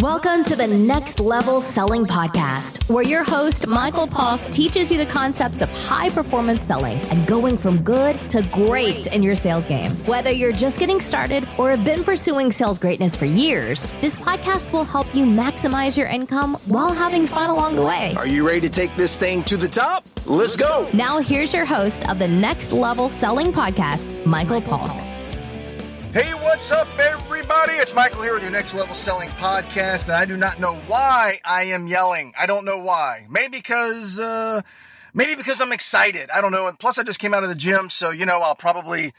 Welcome to the Next Level Selling Podcast, where your host, Michael Polk, teaches you the concepts of high performance selling and going from good to great in your sales game. Whether you're just getting started or have been pursuing sales greatness for years, this podcast will help you maximize your income while having fun along the way. Are you ready to take this thing to the top? Let's go. Now, here's your host of the Next Level Selling Podcast, Michael Polk. Hey, what's up, everybody? It's Michael here with your Next Level Selling podcast, and I do not know why I am yelling. I don't know why. Maybe because, uh, maybe because I'm excited. I don't know. And plus, I just came out of the gym, so you know, I'll probably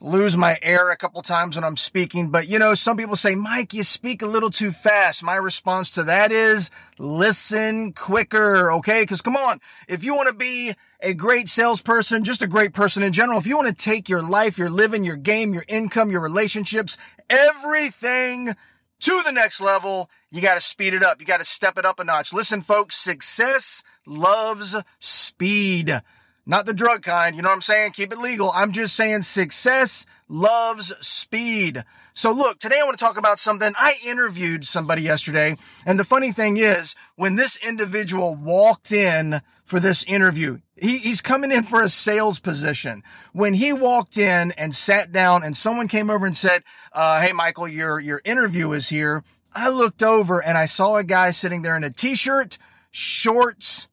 lose my air a couple times when I'm speaking. But you know, some people say, Mike, you speak a little too fast. My response to that is listen quicker. Okay. Cause come on. If you want to be a great salesperson, just a great person in general, if you want to take your life, your living, your game, your income, your relationships, everything to the next level, you got to speed it up. You got to step it up a notch. Listen, folks, success loves speed. Not the drug kind, you know what I'm saying? Keep it legal. I'm just saying success loves speed. So look, today I want to talk about something. I interviewed somebody yesterday. And the funny thing is, when this individual walked in for this interview, he, he's coming in for a sales position. When he walked in and sat down and someone came over and said, uh, Hey, Michael, your, your interview is here. I looked over and I saw a guy sitting there in a t-shirt, shorts,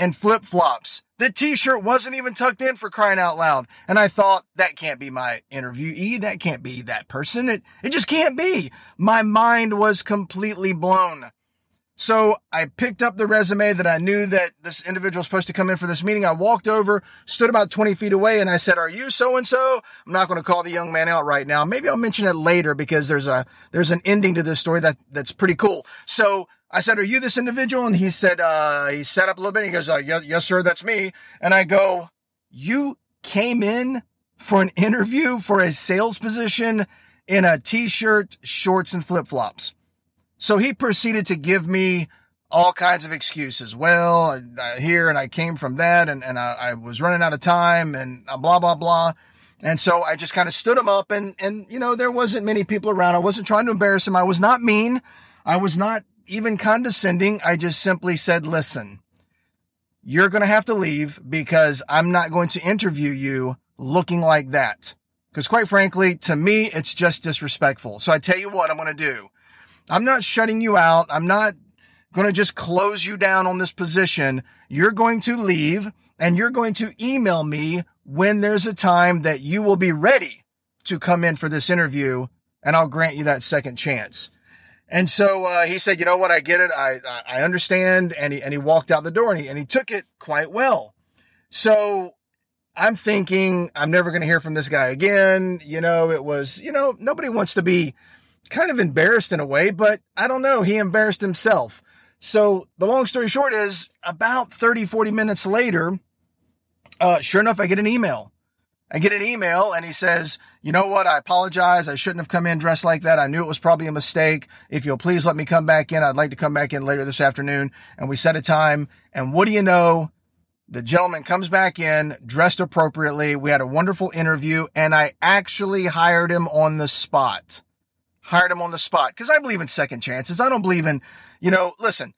and flip flops. The t-shirt wasn't even tucked in for crying out loud. And I thought that can't be my interviewee. That can't be that person. It, it just can't be. My mind was completely blown. So I picked up the resume that I knew that this individual was supposed to come in for this meeting. I walked over, stood about 20 feet away and I said, are you so and so? I'm not going to call the young man out right now. Maybe I'll mention it later because there's a, there's an ending to this story that, that's pretty cool. So I said, are you this individual? And he said, uh, he sat up a little bit. he goes, uh, yes, yes, sir, that's me. And I go, you came in for an interview for a sales position in a t-shirt, shorts and flip flops. So he proceeded to give me all kinds of excuses. Well, I, here and I came from that and, and I, I was running out of time and uh, blah, blah, blah. And so I just kind of stood him up and, and, you know, there wasn't many people around. I wasn't trying to embarrass him. I was not mean. I was not even condescending. I just simply said, listen, you're going to have to leave because I'm not going to interview you looking like that. Because quite frankly, to me, it's just disrespectful. So I tell you what I'm going to do. I'm not shutting you out. I'm not going to just close you down on this position. You're going to leave and you're going to email me when there's a time that you will be ready to come in for this interview and I'll grant you that second chance. And so uh, he said, "You know what? I get it. I I understand." And he and he walked out the door and he and he took it quite well. So I'm thinking I'm never going to hear from this guy again. You know, it was you know nobody wants to be kind of embarrassed in a way, but I don't know. He embarrassed himself. So the long story short is about 30, 40 minutes later, uh, sure enough, I get an email. I get an email and he says, you know what? I apologize. I shouldn't have come in dressed like that. I knew it was probably a mistake. If you'll please let me come back in, I'd like to come back in later this afternoon. And we set a time. And what do you know? The gentleman comes back in dressed appropriately. We had a wonderful interview and I actually hired him on the spot hired him on the spot because I believe in second chances. I don't believe in, you know, listen,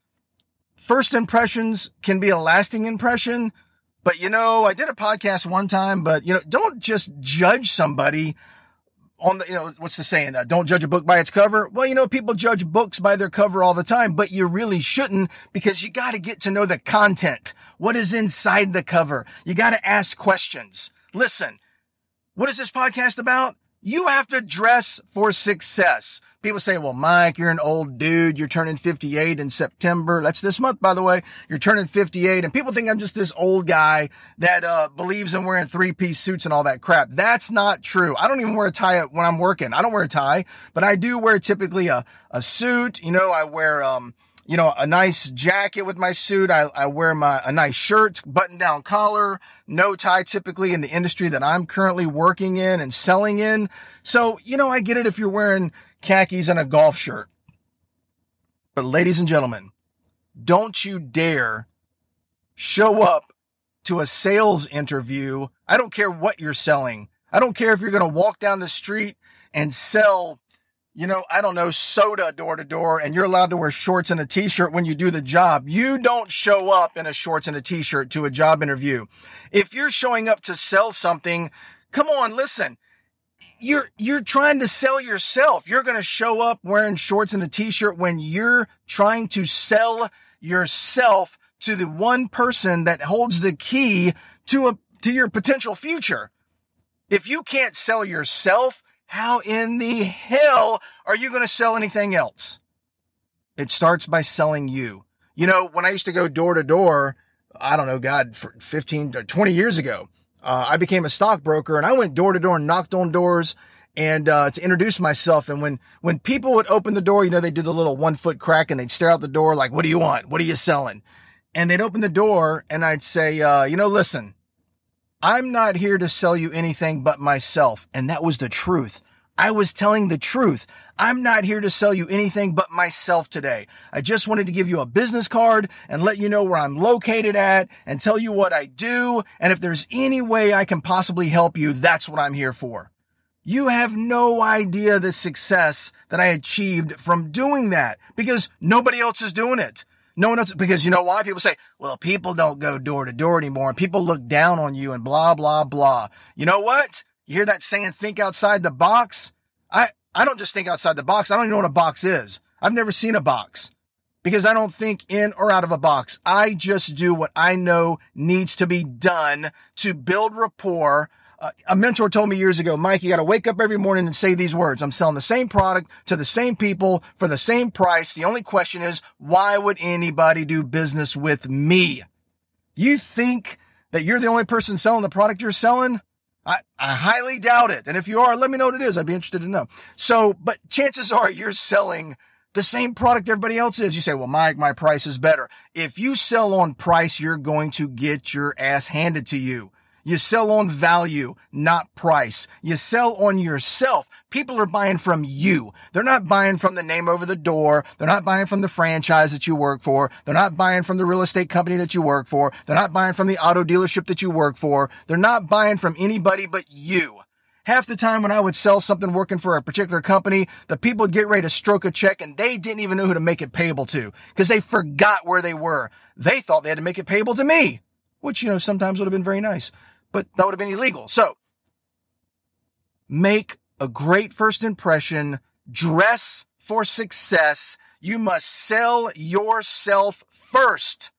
first impressions can be a lasting impression, but you know, I did a podcast one time, but you know, don't just judge somebody on the, you know, what's the saying? Uh, don't judge a book by its cover. Well, you know, people judge books by their cover all the time, but you really shouldn't because you got to get to know the content. What is inside the cover? You got to ask questions. Listen, what is this podcast about? You have to dress for success. People say, well, Mike, you're an old dude. You're turning 58 in September. That's this month, by the way. You're turning 58 and people think I'm just this old guy that, uh, believes in wearing three piece suits and all that crap. That's not true. I don't even wear a tie when I'm working. I don't wear a tie, but I do wear typically a, a suit. You know, I wear, um, you know, a nice jacket with my suit. I, I wear my, a nice shirt, button down collar, no tie typically in the industry that I'm currently working in and selling in. So, you know, I get it if you're wearing khakis and a golf shirt. But ladies and gentlemen, don't you dare show up to a sales interview. I don't care what you're selling. I don't care if you're going to walk down the street and sell you know, I don't know, soda door to door and you're allowed to wear shorts and a t-shirt when you do the job. You don't show up in a shorts and a t-shirt to a job interview. If you're showing up to sell something, come on, listen. You're, you're trying to sell yourself. You're going to show up wearing shorts and a t-shirt when you're trying to sell yourself to the one person that holds the key to a, to your potential future. If you can't sell yourself, how in the hell are you going to sell anything else? It starts by selling you. You know, when I used to go door to door, I don't know, God, for 15 or 20 years ago, uh, I became a stockbroker and I went door to door and knocked on doors and, uh, to introduce myself. And when, when people would open the door, you know, they'd do the little one foot crack and they'd stare out the door like, what do you want? What are you selling? And they'd open the door and I'd say, uh, you know, listen, I'm not here to sell you anything but myself. And that was the truth. I was telling the truth. I'm not here to sell you anything but myself today. I just wanted to give you a business card and let you know where I'm located at and tell you what I do. And if there's any way I can possibly help you, that's what I'm here for. You have no idea the success that I achieved from doing that because nobody else is doing it. No one else, because you know why? People say, well, people don't go door to door anymore and people look down on you and blah, blah, blah. You know what? You hear that saying, think outside the box? I, I don't just think outside the box. I don't even know what a box is. I've never seen a box because I don't think in or out of a box. I just do what I know needs to be done to build rapport uh, a mentor told me years ago, Mike, you got to wake up every morning and say these words. I'm selling the same product to the same people for the same price. The only question is, why would anybody do business with me? You think that you're the only person selling the product you're selling? I, I highly doubt it. And if you are, let me know what it is. I'd be interested to know. So, but chances are you're selling the same product everybody else is. You say, well, Mike, my price is better. If you sell on price, you're going to get your ass handed to you. You sell on value, not price. You sell on yourself. People are buying from you. They're not buying from the name over the door. They're not buying from the franchise that you work for. They're not buying from the real estate company that you work for. They're not buying from the auto dealership that you work for. They're not buying from anybody but you. Half the time when I would sell something working for a particular company, the people would get ready to stroke a check and they didn't even know who to make it payable to because they forgot where they were. They thought they had to make it payable to me, which, you know, sometimes would have been very nice but that would have been illegal. So make a great first impression, dress for success. You must sell yourself first,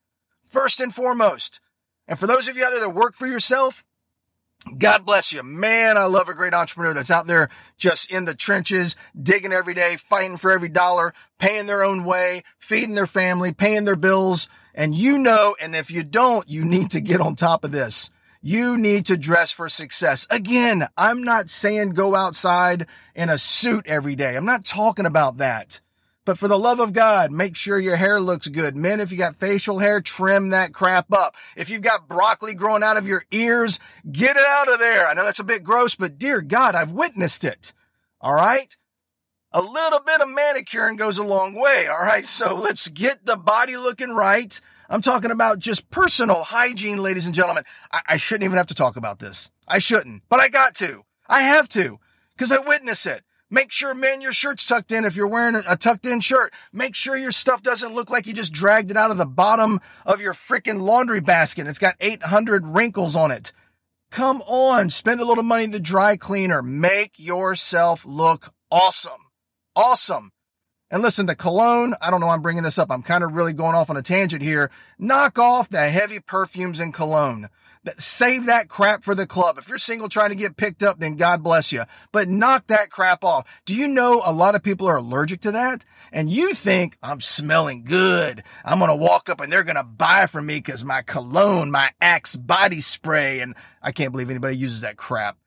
first and foremost. And for those of you out there that work for yourself, God bless you. Man, I love a great entrepreneur that's out there just in the trenches, digging every day, fighting for every dollar, paying their own way, feeding their family, paying their bills. And you know, and if you don't, you need to get on top of this. You need to dress for success. Again, I'm not saying go outside in a suit every day. I'm not talking about that. But for the love of God, make sure your hair looks good. Men, if you got facial hair, trim that crap up. If you've got broccoli growing out of your ears, get it out of there. I know that's a bit gross, but dear God, I've witnessed it. All right. A little bit of manicuring goes a long way. All right. So let's get the body looking right. I'm talking about just personal hygiene, ladies and gentlemen. I, I shouldn't even have to talk about this. I shouldn't, but I got to. I have to because I witness it. Make sure, man, your shirt's tucked in if you're wearing a, tucked in shirt. Make sure your stuff doesn't look like you just dragged it out of the bottom of your freaking laundry basket. It's got 800 wrinkles on it. Come on, spend a little money in the dry cleaner. Make yourself look awesome. Awesome. And listen, the cologne, I don't know, I'm bringing this up. I'm kind of really going off on a tangent here. Knock off the heavy perfumes and cologne. Save that crap for the club. If you're single trying to get picked up, then God bless you. But knock that crap off. Do you know a lot of people are allergic to that? And you think I'm smelling good. I'm going to walk up and they're going to buy from me because my cologne, my Axe body spray, and I can't believe anybody uses that crap.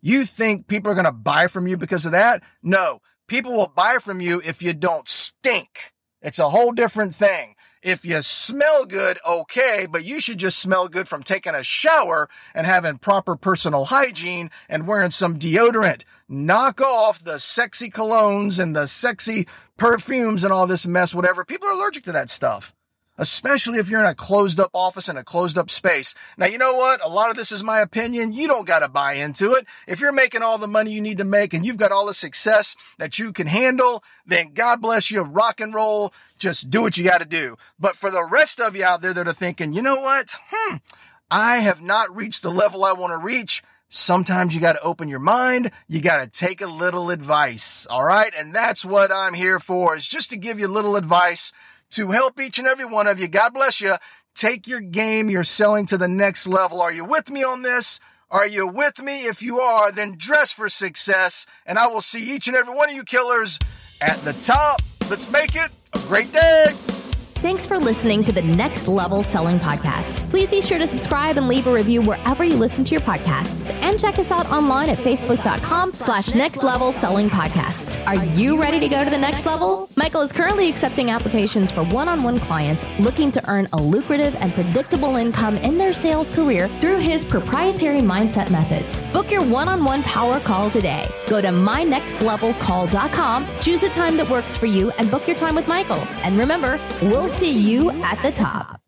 You think people are going to buy from you because of that? No, People will buy from you if you don't stink. It's a whole different thing. If you smell good, okay, but you should just smell good from taking a shower and having proper personal hygiene and wearing some deodorant. Knock off the sexy colognes and the sexy perfumes and all this mess, whatever. People are allergic to that stuff. Especially if you're in a closed up office in a closed up space. Now, you know what? A lot of this is my opinion. You don't got to buy into it. If you're making all the money you need to make and you've got all the success that you can handle, then God bless you. Rock and roll. Just do what you got to do. But for the rest of you out there that are thinking, you know what? Hmm, I have not reached the level I want to reach. Sometimes you got to open your mind. You got to take a little advice. All right. And that's what I'm here for is just to give you a little advice to help each and every one of you. God bless you. Take your game, your selling to the next level. Are you with me on this? Are you with me? If you are, then dress for success. And I will see each and every one of you killers at the top. Let's make it a great day. Thanks for listening to the Next Level Selling Podcast. Please be sure to subscribe and leave a review wherever you listen to your podcasts. And check us out online at facebook.com slash next level selling podcast. Are you ready to go to the next level? Michael is currently accepting applications for one-on-one clients looking to earn a lucrative and predictable income in their sales career through his proprietary mindset methods. Book your one-on-one power call today. Go to mynextlevelcall.com, choose a time that works for you, and book your time with Michael. And remember, we'll see you at the top.